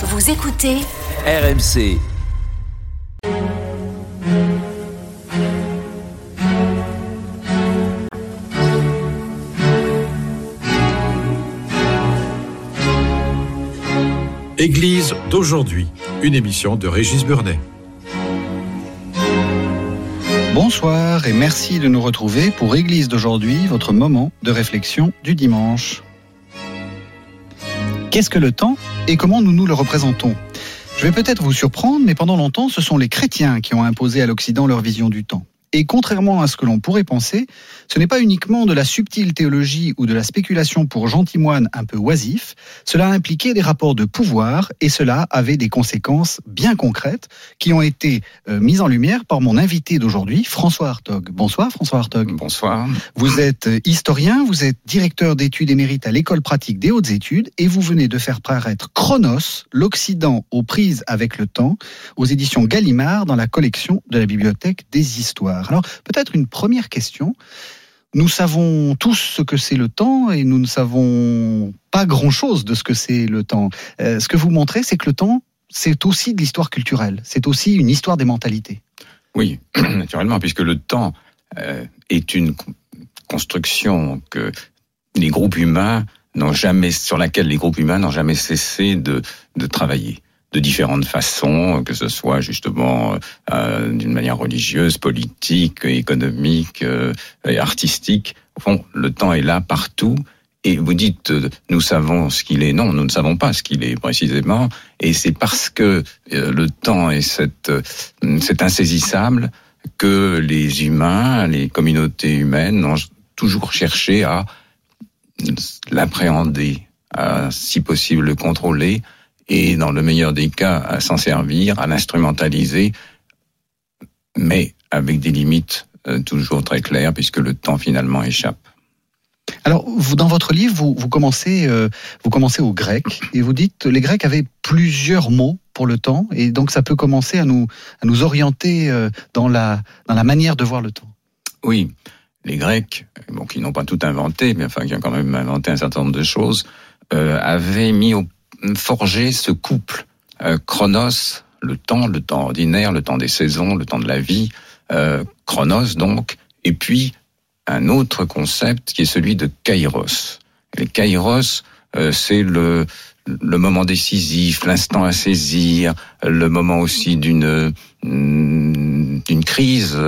Vous écoutez RMC. Église d'aujourd'hui, une émission de Régis Burnet. Bonsoir et merci de nous retrouver pour Église d'aujourd'hui, votre moment de réflexion du dimanche. Qu'est-ce que le temps et comment nous nous le représentons Je vais peut-être vous surprendre, mais pendant longtemps, ce sont les chrétiens qui ont imposé à l'Occident leur vision du temps. Et contrairement à ce que l'on pourrait penser, ce n'est pas uniquement de la subtile théologie ou de la spéculation pour gentimoine un peu oisif, cela impliquait des rapports de pouvoir et cela avait des conséquences bien concrètes qui ont été euh, mises en lumière par mon invité d'aujourd'hui, François Hartog. Bonsoir François Hartog. Bonsoir. Vous êtes euh, historien, vous êtes directeur d'études émérite à l'école pratique des hautes études et vous venez de faire paraître Chronos, l'Occident aux prises avec le temps, aux éditions Gallimard dans la collection de la Bibliothèque des Histoires. Alors peut-être une première question. Nous savons tous ce que c'est le temps et nous ne savons pas grand-chose de ce que c'est le temps. Euh, ce que vous montrez, c'est que le temps, c'est aussi de l'histoire culturelle, c'est aussi une histoire des mentalités. Oui, naturellement, puisque le temps euh, est une construction que les groupes humains n'ont jamais, sur laquelle les groupes humains n'ont jamais cessé de, de travailler de différentes façons, que ce soit justement euh, d'une manière religieuse, politique, économique euh, et artistique. Au fond, le temps est là partout. Et vous dites, euh, nous savons ce qu'il est. Non, nous ne savons pas ce qu'il est précisément. Et c'est parce que euh, le temps est cette, c'est insaisissable que les humains, les communautés humaines ont toujours cherché à l'appréhender, à si possible le contrôler, et dans le meilleur des cas à s'en servir, à l'instrumentaliser, mais avec des limites euh, toujours très claires puisque le temps finalement échappe. Alors, vous, dans votre livre, vous, vous commencez, euh, vous commencez au grec et vous dites les Grecs avaient plusieurs mots pour le temps et donc ça peut commencer à nous, à nous orienter euh, dans la, dans la manière de voir le temps. Oui, les Grecs, bon, qui n'ont pas tout inventé, mais enfin qui ont quand même inventé un certain nombre de choses, euh, avaient mis au forger ce couple euh, Chronos, le temps, le temps ordinaire, le temps des saisons, le temps de la vie, euh, Chronos donc, et puis un autre concept qui est celui de Kairos. Kairos, euh, c'est le, le moment décisif, l'instant à saisir, le moment aussi d'une d'une crise.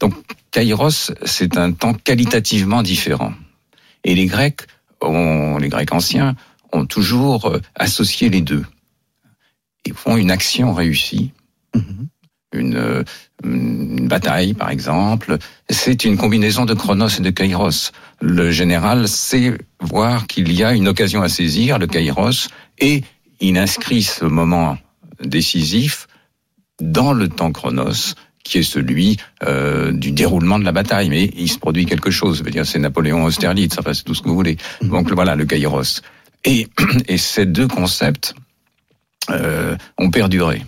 Donc Kairos, c'est un temps qualitativement différent. Et les Grecs, ont, les Grecs anciens, ont toujours euh, associé les deux. Ils font une action réussie, mhm. une, euh, une, bataille par exemple. C'est une combinaison de Chronos et de Kairos. Le général sait voir qu'il y a une occasion à saisir, le Kairos, et il inscrit ce moment décisif dans le temps Chronos qui est celui euh, du déroulement de la bataille. Mais il se produit quelque chose. C'est Napoléon Austerlitz, enfin c'est tout ce que vous voulez. Mhm. Donc voilà, le Kairos. Et, et ces deux concepts euh, ont perduré.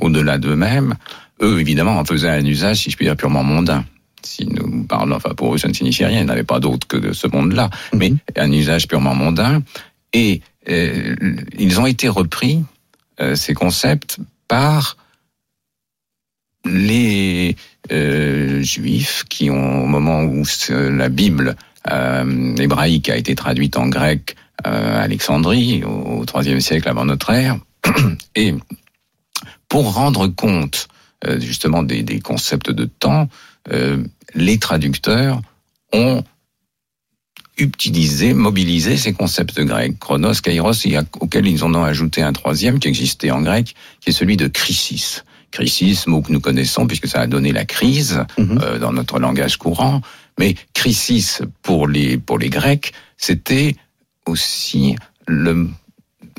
Au-delà d'eux-mêmes, eux, évidemment, en faisaient un usage, si je puis dire, purement mondain. Si nous parlons, enfin pour eux, ça ne signifie rien, ils n'avaient pas d'autre que de ce monde-là, mhm. mais un usage purement mondain. Et euh, ils ont été repris, euh, ces concepts, par les euh, juifs qui ont, au moment où la Bible euh, hébraïque a été traduite en grec euh, Alexandrie au IIIe siècle avant notre ère. Et pour rendre compte euh, justement des, des, concepts de temps, euh, les traducteurs ont utilisé, mobilisé ces concepts grecs, chronos, kairos, et auxquels ils en ont ajouté un troisième qui existait en grec, qui est celui de crisis. Crisis, mot que nous connaissons puisque ça a donné la crise mhm. euh, dans notre langage courant. Mais crisis pour les pour les Grecs, c'était aussi le,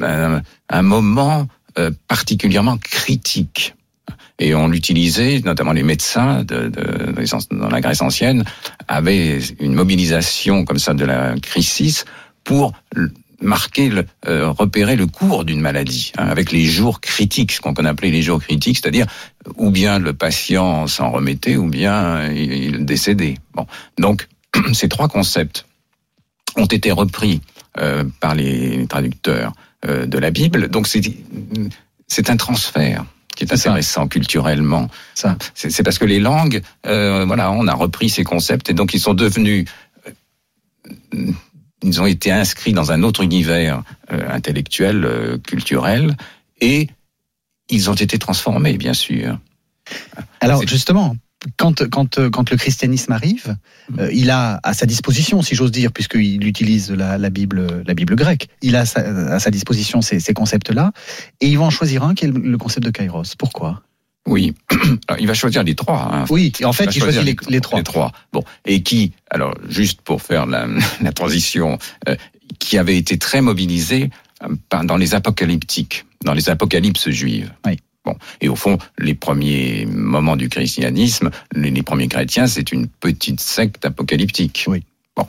un, moment euh, particulièrement critique. Et on l'utilisait, notamment les médecins de, de, dans la Grèce ancienne, avaient une mobilisation comme ça de la crise pour marquer, le, euh, repérer le cours d'une maladie, hein, avec les jours critiques, ce qu'on appelait les jours critiques, c'est-à-dire ou bien le patient s'en remettait, ou bien il, il décédait. Bon, donc ces trois concepts ont été repris euh, par les traducteurs euh, de la Bible. Donc c'est c'est un transfert qui est intéressant culturellement. Ça. C'est parce que les langues, euh, voilà, on a repris ces concepts et donc ils sont devenus, euh, ils ont été inscrits dans un autre univers euh, intellectuel, euh, culturel, et ils ont été transformés, bien sûr. Alors justement, quand, quand, quand le christianisme arrive, Mm. euh, il a à sa disposition, si j'ose dire, puisqu'il utilise la, la Bible, la Bible grecque, il a sa- à sa disposition ces, ces concepts-là, et il va en choisir un qui est le, le concept de kairos. Pourquoi? Oui, alors, il va choisir les trois. Hein. Oui, en fait, il choisit les, les trois. Les trois. Bon, et qui, alors juste pour faire la, la transition, euh, qui avait été très mobilisé euh, dans les apocalyptiques, dans les apocalypses juives. Oui. Bon, et au fond, les premiers moments du christianisme, les, les premiers chrétiens, c'est une petite secte apocalyptique. Oui. Bon,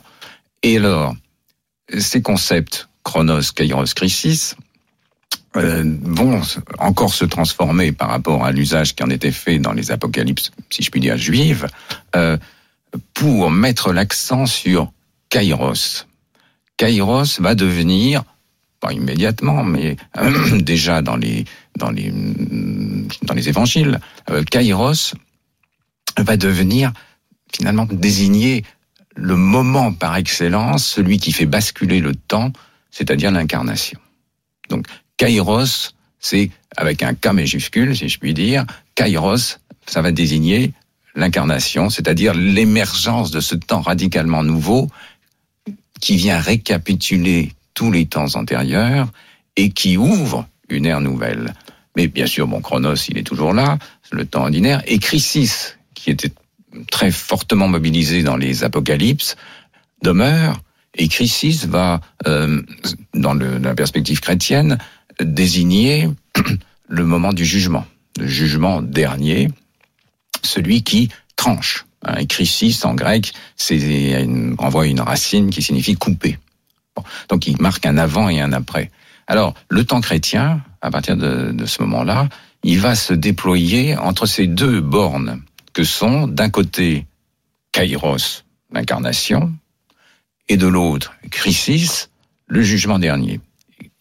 et alors, ces concepts chronos, kairos, crisis, euh, vont encore se transformer par rapport à l'usage qui en était fait dans les apocalypses, si je puis dire, juives, euh, pour mettre l'accent sur Kairos. Kairos va devenir, pas immédiatement, mais euh, déjà dans les, dans les, dans les évangiles, euh, Kairos va devenir finalement désigner le moment par excellence, celui qui fait basculer le temps, c'est-à-dire l'incarnation. Donc, Kairos, c'est avec un K majuscule, si je puis dire. Kairos, ça va désigner l'incarnation, c'est-à-dire l'émergence de ce temps radicalement nouveau qui vient récapituler tous les temps antérieurs et qui ouvre une ère nouvelle. Mais bien sûr, bon, Chronos, il est toujours là, le temps ordinaire, et Chrysis, qui était très fortement mobilisé dans les apocalypses, demeure, et Chrysis va, euh, dans la perspective chrétienne, désigner le moment du jugement, le jugement dernier, celui qui tranche. Hein, et Chrysis, en grec, c'est à une racine qui signifie couper. Donc il marque un avant et un après. Alors, le temps chrétien, à partir de, ce moment-là, il va se déployer entre ces deux bornes que sont, d'un côté, Kairos, l'incarnation, et de l'autre, Chrysis, le jugement dernier,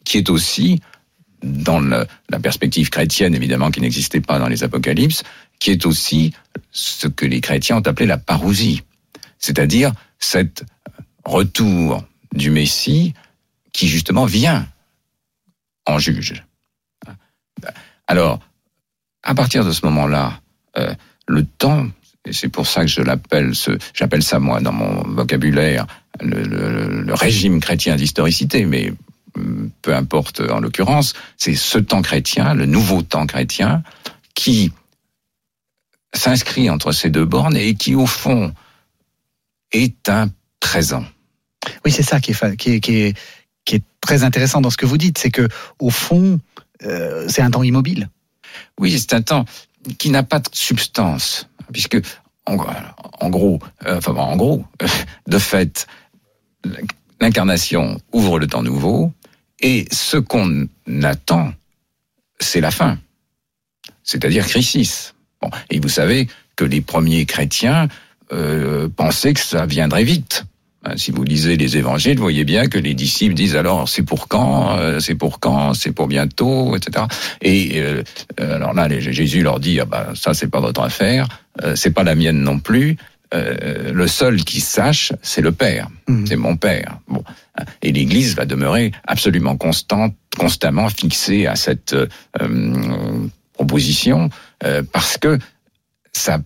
qui est aussi, dans la perspective chrétienne, évidemment, qui n'existait pas dans les apocalypses, qui est aussi ce que les chrétiens ont appelé la parousie, c'est-à-dire cet retour du Messie qui justement vient en juge. Alors, à partir de ce moment-là, euh, le temps, et c'est pour ça que je l'appelle, j'appelle ça moi dans mon vocabulaire le, régime chrétien d'historicité, mais peu importe en l'occurrence, c'est ce temps chrétien, le nouveau temps chrétien, qui s'inscrit entre ces deux bornes et qui au fond est un présent. Oui, c'est ça qui est très intéressant dans ce que vous dites, c'est que au fond, euh, c'est un temps immobile. Oui, c'est un temps qui n'a pas de substance, puisque en, gros, euh, enfin en gros, de fait, l'incarnation ouvre le temps nouveau, et ce qu'on attend, c'est la fin, c'est-à-dire Chrysis. Bon, et vous savez que les premiers chrétiens euh, pensaient que ça viendrait vite. Hein, Si vous lisez les évangiles, vous voyez bien que les disciples disent alors c'est pour quand, euh, c'est pour quand, c'est pour bientôt, etc. Et euh, euh, alors là, Jésus leur dit ah bah ça c'est pas votre affaire, euh, c'est pas la mienne non plus. Euh, le seul qui sache, c'est le Père, Mhm. c'est mon Père. Bon, hein. et l'Église va demeurer absolument constante, constamment fixée à cette euh, euh, proposition euh, parce que ça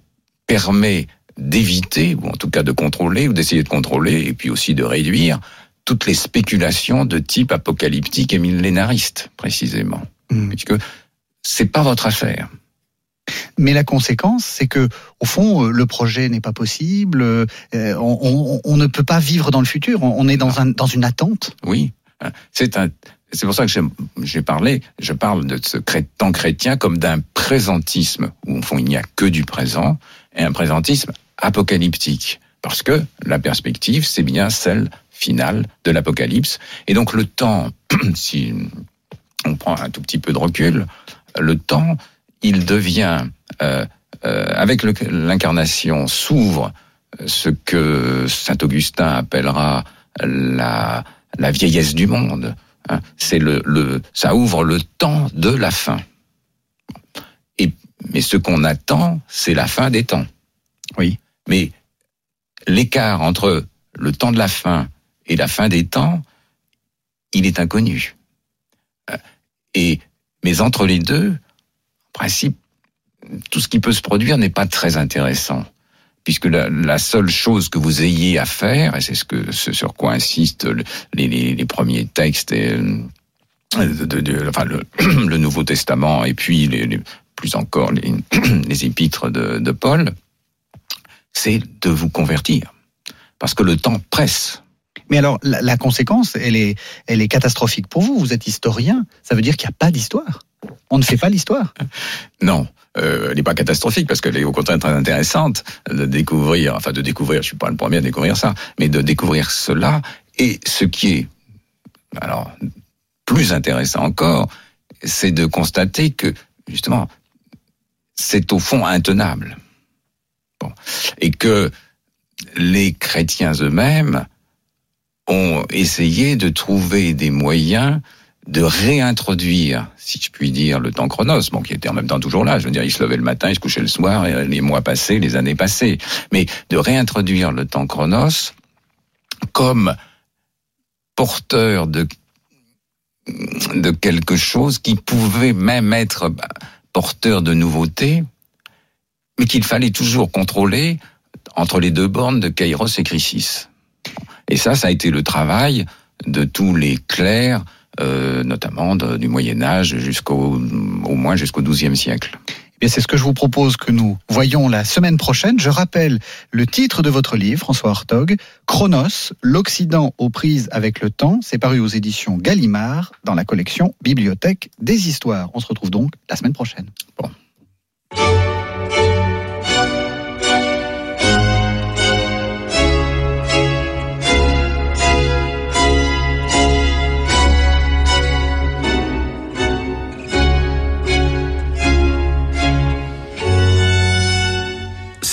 permet d'éviter, ou en tout cas de contrôler, ou d'essayer de contrôler, et puis aussi de réduire toutes les spéculations de type apocalyptique et millénariste, précisément. Mm. Puisque c'est pas votre affaire. Mais la conséquence, c'est que au fond, euh, le projet n'est pas possible. euh, on, on- on ne peut pas vivre dans le futur. On est dans, un, dans une attente. Oui. C'est un, c'est pour ça que j'ai- parlé, je parle de ce temps chrétien comme d'un présentisme, où au fond il n'y a que du présent, et un présentisme apocalyptique. Parce que la perspective, c'est bien celle finale de l'apocalypse. Et donc le temps, si on prend un tout petit peu de recul, le temps, il devient, euh, euh, avec l'incarnation, s'ouvre ce que Saint Augustin appellera la, la vieillesse du monde, Hein, c'est le, le, ça ouvre le temps de la fin. Et, mais ce qu'on attend, c'est la fin des temps. Oui. Mais l'écart entre le temps de la fin et la fin des temps, il est inconnu. Euh, et, mais entre les deux, en principe, tout ce qui peut se produire n'est pas très intéressant. Puisque la, seule chose que vous ayez à faire, et c'est ce, que, ce sur quoi insistent les, les, les premiers textes, et, euh, de, de, enfin le, le, Nouveau Testament, et puis les, plus encore les, les épîtres de, de Paul, c'est de vous convertir. Parce que le temps presse. Mais alors, la, la, conséquence, elle est, elle est catastrophique pour vous. Vous êtes historien. Ça veut dire qu'il n'y a pas d'histoire. On ne fait pas l'histoire. Non, euh, elle n'est pas catastrophique parce qu'elle est au contraire très intéressante de découvrir, enfin de découvrir, je suis pas le premier à découvrir ça, mais de découvrir cela et ce qui est, alors, plus intéressant encore, c'est de constater que, justement, c'est au fond intenable. Et que les chrétiens eux-mêmes ont essayé de trouver des moyens de réintroduire, si je puis dire, le temps chronos, bon, qui était en même temps toujours là. Je veux dire, il se levait le matin, il se couchait le soir, les mois passés, les années passées. Mais de réintroduire le temps chronos comme porteur de quelque chose qui pouvait même être porteur de nouveautés, mais qu'il fallait toujours contrôler entre les deux bornes de Kairos et Chrysis. Et ça, ça a été le travail de tous les clercs, euh, notamment de, du Moyen Âge jusqu'au au moins jusqu'au XIIe siècle. Eh c'est ce que je vous propose que nous voyons la semaine prochaine. Je rappelle le titre de votre livre, François Hartog, Chronos, l'Occident aux prises avec le temps. C'est paru aux éditions Gallimard dans la collection Bibliothèque des Histoires. On se retrouve donc la semaine prochaine. Bon.